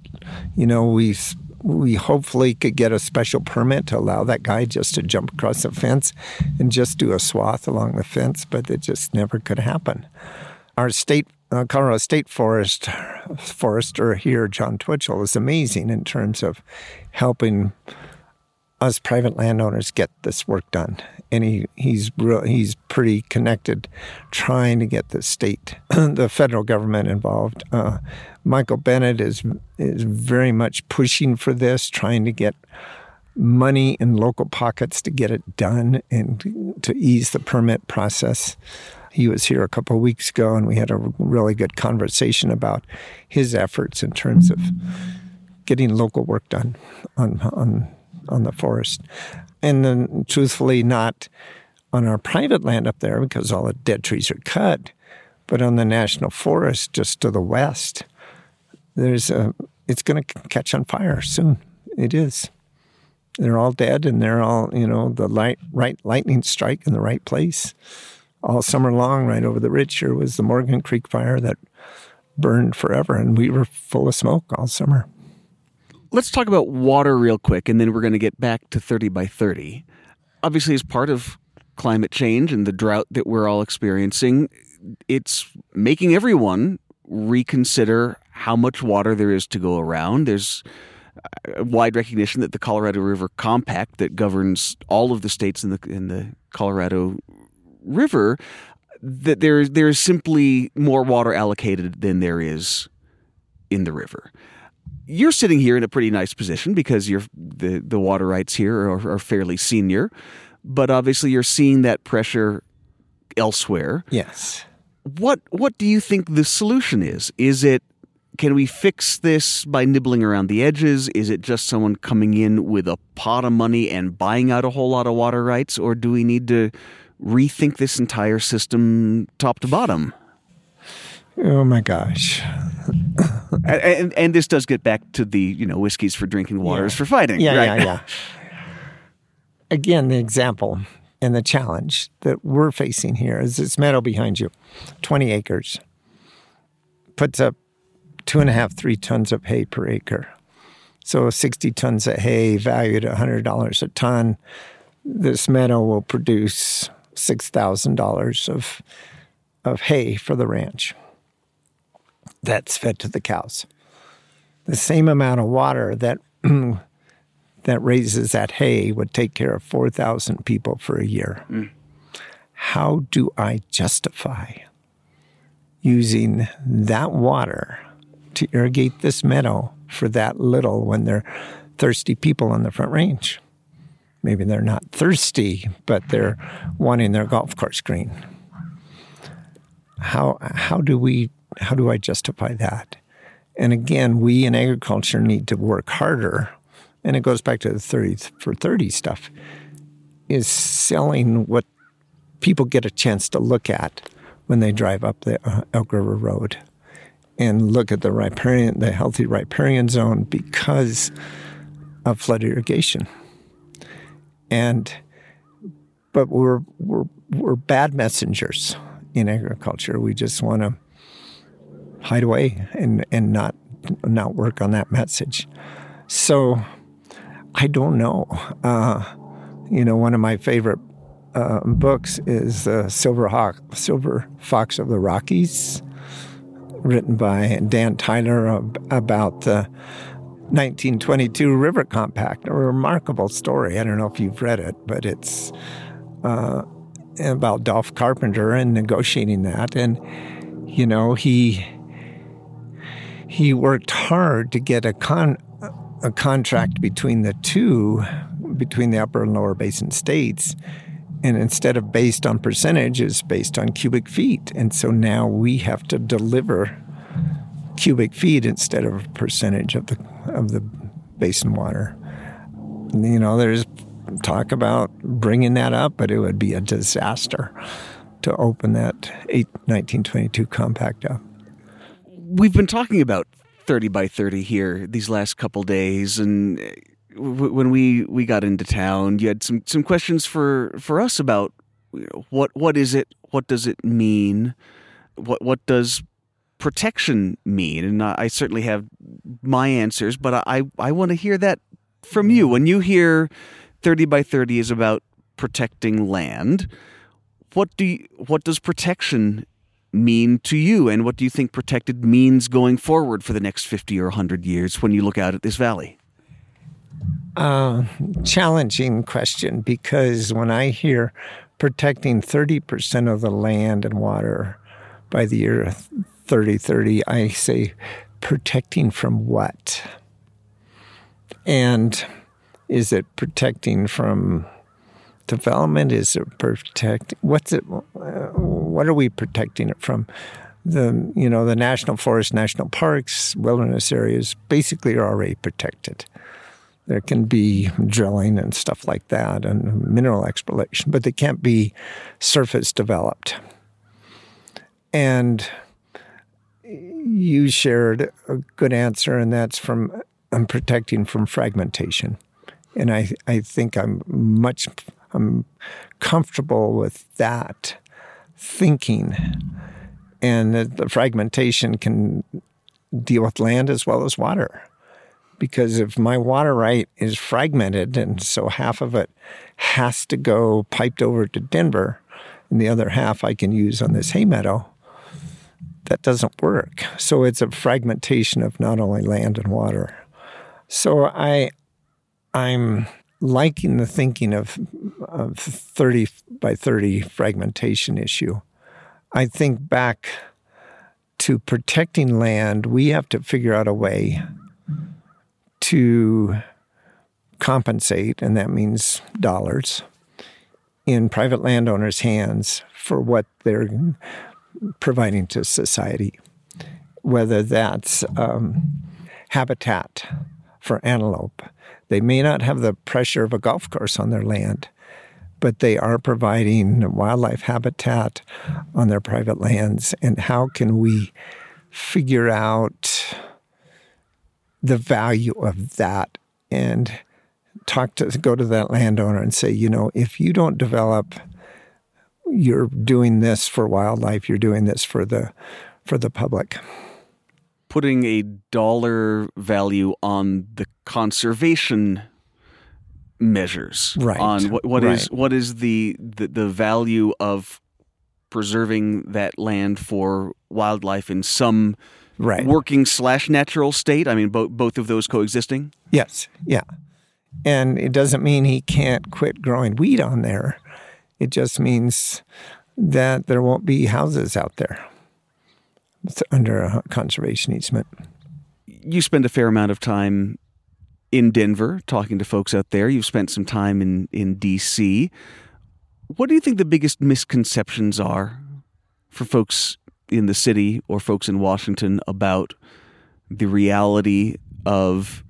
Speaker 3: you know, we we hopefully could get a special permit to allow that guy just to jump across the fence and just do a swath along the fence, but it just never could happen. Our state, uh, Colorado State Forest forester here, John Twitchell, is amazing in terms of helping us private landowners get this work done. And he, he's real, he's pretty connected, trying to get the state, the federal government involved. Uh, Michael Bennet is is very much pushing for this, trying to get money in local pockets to get it done and to ease the permit process. He was here a couple of weeks ago, and we had a really good conversation about his efforts in terms of getting local work done on on on the forest, and then truthfully not on our private land up there because all the dead trees are cut, but on the national forest just to the west there's a it's going to catch on fire soon. It is. They're all dead, and they're all you know the light right lightning strike in the right place. All summer long, right over the ridge here was the Morgan Creek fire that burned forever, and we were full of smoke all summer.
Speaker 2: Let's talk about water real quick, and then we're going to get back to 30 by 30. Obviously, as part of climate change and the drought that we're all experiencing, it's making everyone reconsider how much water there is to go around. There's wide recognition that the Colorado River Compact that governs all of the states in the in the Colorado River that there there is simply more water allocated than there is in the river. You're sitting here in a pretty nice position because you're the the water rights here are, are fairly senior, but obviously you're seeing that pressure elsewhere.
Speaker 3: Yes.
Speaker 2: What what do you think the solution is? Is it can we fix this by nibbling around the edges? Is it just someone coming in with a pot of money and buying out a whole lot of water rights, or do we need to rethink this entire system top to bottom?
Speaker 3: Oh my gosh.
Speaker 2: And, and, this does get back to the, you know, whiskeys for drinking, waters
Speaker 3: yeah.
Speaker 2: for fighting.
Speaker 3: Yeah,
Speaker 2: right?
Speaker 3: yeah, yeah. Again, the example and the challenge that we're facing here is this meadow behind you, 20 acres, puts up two and a half, three tons of hay per acre. So 60 tons of hay valued at $100 a ton. This meadow will produce $6,000 of, of hay for the ranch that's fed to the cows. The same amount of water that that raises that hay would take care of 4,000 people for a year. Mm. How do I justify using that water to irrigate this meadow for that little when they're thirsty people on the front range? Maybe they're not thirsty, but they're wanting their golf course green. How, how do we how do I justify that? And again, we in agriculture need to work harder. And it goes back to the 30 for 30 stuff is selling what people get a chance to look at when they drive up the uh, Elk River Road and look at the riparian, the healthy riparian zone because of flood irrigation. And but we're we're we're bad messengers in agriculture. We just want to hide away and, and not not work on that message. So I don't know. Uh, you know, one of my favorite uh, books is uh, Silver Hawk, Silver Fox of the Rockies, written by Dan Tyler about the 1922 River Compact. A remarkable story. I don't know if you've read it, but it's uh, about Delph Carpenter and negotiating that. And, you know, he he worked hard to get a con a contract between the two, between the upper and lower basin states. And instead of based on percentage, is based on cubic feet. And so now we have to deliver cubic feet instead of a percentage of the of the basin water. You know, there's talk about bringing that up, but it would be a disaster to open that 1922 compact up
Speaker 2: we've been talking about 30 by 30 here these last couple days and uh, w- when we we got into town you had some some questions for for us about you know, what what is it what does it mean? What what does protection mean? And I, I certainly have my answers but I I want to hear that from you. When you hear 30 by 30 is about protecting land what do you, what does protection mean to you? And what do you think protected means going forward for the next 50 or 100 years when you look out at this valley?
Speaker 3: Uh, challenging question because when I hear protecting 30% of the land and water by the year 3030, I say protecting from what? And is it protecting from development? Is it protect? What's it? Uh, what are we protecting it from? The you know the national forest, national parks, wilderness areas basically are already protected. There can be drilling and stuff like that and mineral exploration, but they can't be surface developed. And you shared a good answer, and that's from I'm protecting from fragmentation. And I, I think I'm much I'm comfortable with that thinking. And the, fragmentation can deal with land as well as water. Because if my water right is fragmented, and so half of it has to go piped over to Denver, and the other half I can use on this hay meadow, that doesn't work. So it's a fragmentation of not only land and water. So I, I'm liking the thinking of, of 30 by 30 fragmentation issue. I think back to protecting land, we have to figure out a way to compensate, and that means dollars, in private landowners' hands for what they're providing to society, whether that's um, habitat for antelope. They may not have the pressure of a golf course on their land, but they are providing wildlife habitat on their private lands. And how can we figure out the value of that and talk to go to that landowner and say, you know, if you don't develop you're doing this for wildlife, you're doing this for the for the public.
Speaker 2: Putting a dollar value on the conservation measures
Speaker 3: right.
Speaker 2: on what, what
Speaker 3: right.
Speaker 2: is what is the, the the value of preserving that land for wildlife in some
Speaker 3: right.
Speaker 2: working slash natural state. I mean, both both of those coexisting.
Speaker 3: Yes, yeah, and it doesn't mean he can't quit growing wheat on there. It just means that there won't be houses out there under a conservation easement.
Speaker 2: You spend a fair amount of time in Denver talking to folks out there. You've spent some time in, in D.C. What do you think the biggest misconceptions are for folks in the city or folks in Washington about the reality of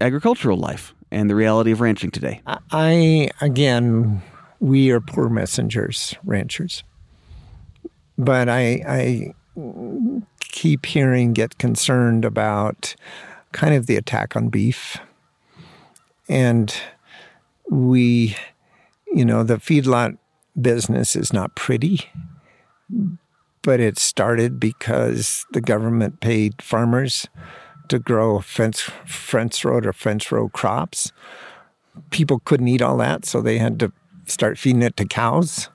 Speaker 2: agricultural life and the reality of ranching today?
Speaker 3: I, again, we are poor messengers, ranchers. But I, I keep hearing, get concerned about kind of the attack on beef. And we, you know, the feedlot business is not pretty, but it started because the government paid farmers to grow fence, fence row or fence row crops. People couldn't eat all that, so they had to start feeding it to cows.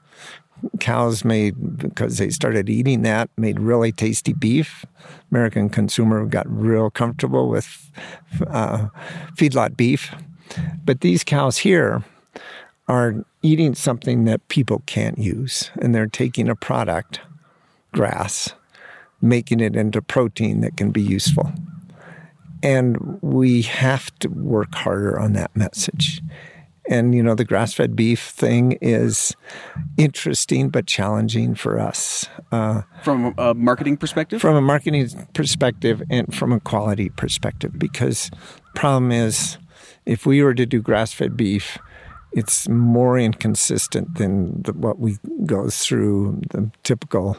Speaker 3: Cows made, because they started eating that, made really tasty beef. American consumer got real comfortable with uh, feedlot beef. But these cows here are eating something that people can't use, and they're taking a product, grass, making it into protein that can be useful. And we have to work harder on that message. And, you know, the grass fed beef thing is interesting but challenging for us.
Speaker 2: Uh, from a marketing perspective?
Speaker 3: From a marketing perspective and from a quality perspective. Because the problem is, if we were to do grass fed beef, it's more inconsistent than the, what we go through the typical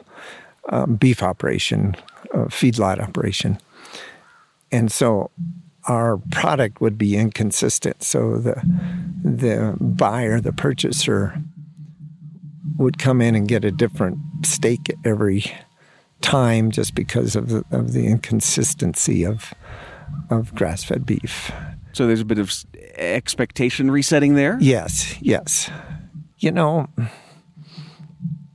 Speaker 3: um, beef operation, uh, feedlot operation. And so our product would be inconsistent. So the the buyer, the purchaser, would come in and get a different steak every time just because of the, of the inconsistency of of grass fed beef.
Speaker 2: So there's a bit of expectation resetting there.
Speaker 3: Yes, yes. You know,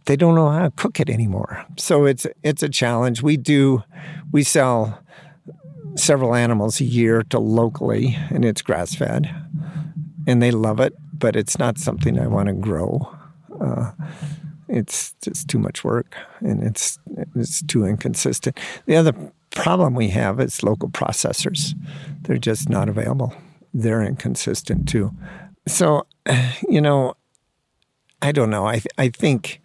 Speaker 3: they don't know how to cook it anymore. So it's it's a challenge. We do we sell several animals a year to locally, and it's grass fed, and they love it. But it's not something I want to grow. Uh, it's just too much work, and it's it's too inconsistent. The other problem we have is local processors; they're just not available. They're inconsistent too. So, you know, I don't know. I th- I think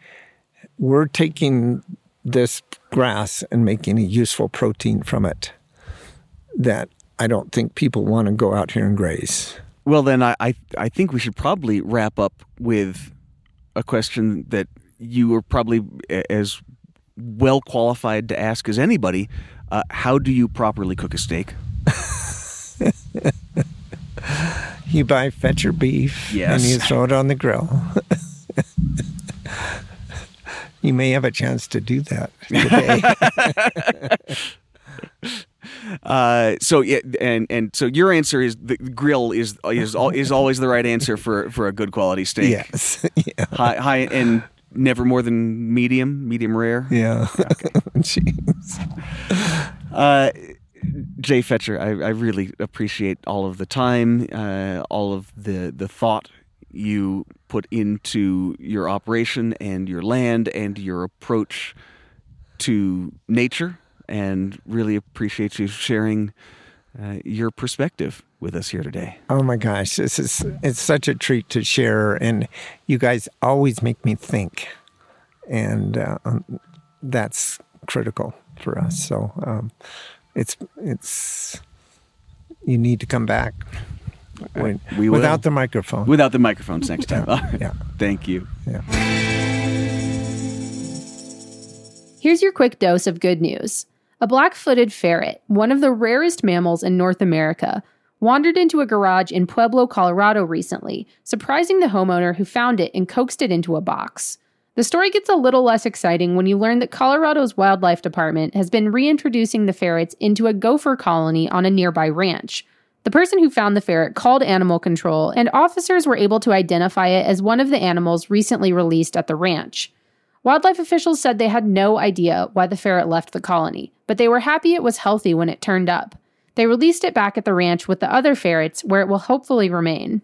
Speaker 3: we're taking this grass and making a useful protein from it that I don't think people want to go out here and graze.
Speaker 2: Well, then I, I, I think we should probably wrap up with a question that you are probably as well qualified to ask as anybody. Uh, how do you properly cook a steak?
Speaker 3: you buy fetcher beef
Speaker 2: yes.
Speaker 3: and you throw it on the grill. you may have a chance to do that today.
Speaker 2: Uh, so yeah, and and so your answer is the grill is is is always the right answer for for a good quality steak.
Speaker 3: Yes, yeah.
Speaker 2: high high and never more than medium, medium rare.
Speaker 3: Yeah.
Speaker 2: Okay.
Speaker 3: Jeez.
Speaker 2: Uh, Jay Fetcher, I, I, really appreciate all of the time, uh, all of the the thought you put into your operation and your land and your approach to nature and really appreciate you sharing
Speaker 5: uh, your perspective with us here today.
Speaker 3: Oh my gosh, this is it's such a treat to share, and you guys always make me think, and uh, um, that's critical for us. So um, it's it's you need to come back when,
Speaker 5: we will.
Speaker 3: without the microphone.
Speaker 5: Without the microphones next time.
Speaker 3: Yeah,
Speaker 5: All right.
Speaker 3: yeah.
Speaker 5: Thank you.
Speaker 3: yeah.
Speaker 1: Here's your quick dose of good news. A black footed ferret, one of the rarest mammals in North America, wandered into a garage in Pueblo, Colorado recently, surprising the homeowner who found it and coaxed it into a box. The story gets a little less exciting when you learn that Colorado's Wildlife Department has been reintroducing the ferrets into a gopher colony on a nearby ranch. The person who found the ferret called animal control, and officers were able to identify it as one of the animals recently released at the ranch. Wildlife officials said they had no idea why the ferret left the colony, but they were happy it was healthy when it turned up. They released it back at the ranch with the other ferrets, where it will hopefully remain.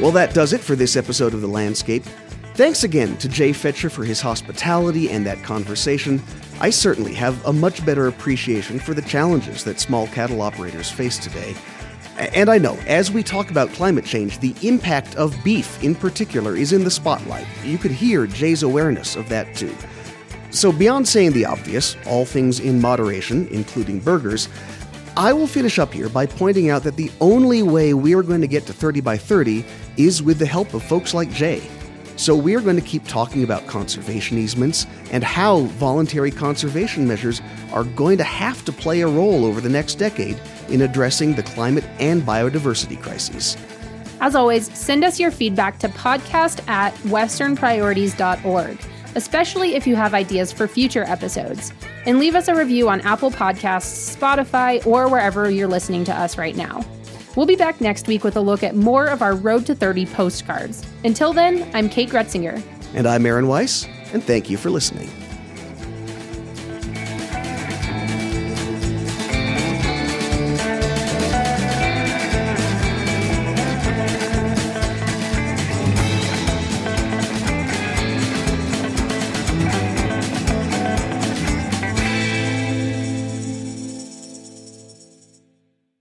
Speaker 2: Well, that does it for this episode of The Landscape. Thanks again to Jay Fetcher for his hospitality and that conversation. I certainly have a much better appreciation for the challenges that small cattle operators face today. And I know, as we talk about climate change, the impact of beef in particular is in the spotlight. You could hear Jay's awareness of that too. So, beyond saying the obvious, all things in moderation, including burgers, I will finish up here by pointing out that the only way we are going to get to 30 by 30 is with the help of folks like Jay. So, we are going to keep talking about conservation easements and how voluntary conservation measures are going to have to play a role over the next decade in addressing the climate and biodiversity crises.
Speaker 1: As always, send us your feedback to podcast at westernpriorities.org, especially if you have ideas for future episodes. And leave us a review on Apple Podcasts, Spotify, or wherever you're listening to us right now. We'll be back next week with a look at more of our Road to 30 postcards. Until then, I'm Kate Groetzinger.
Speaker 2: And I'm Aaron Weiss, and thank you for listening.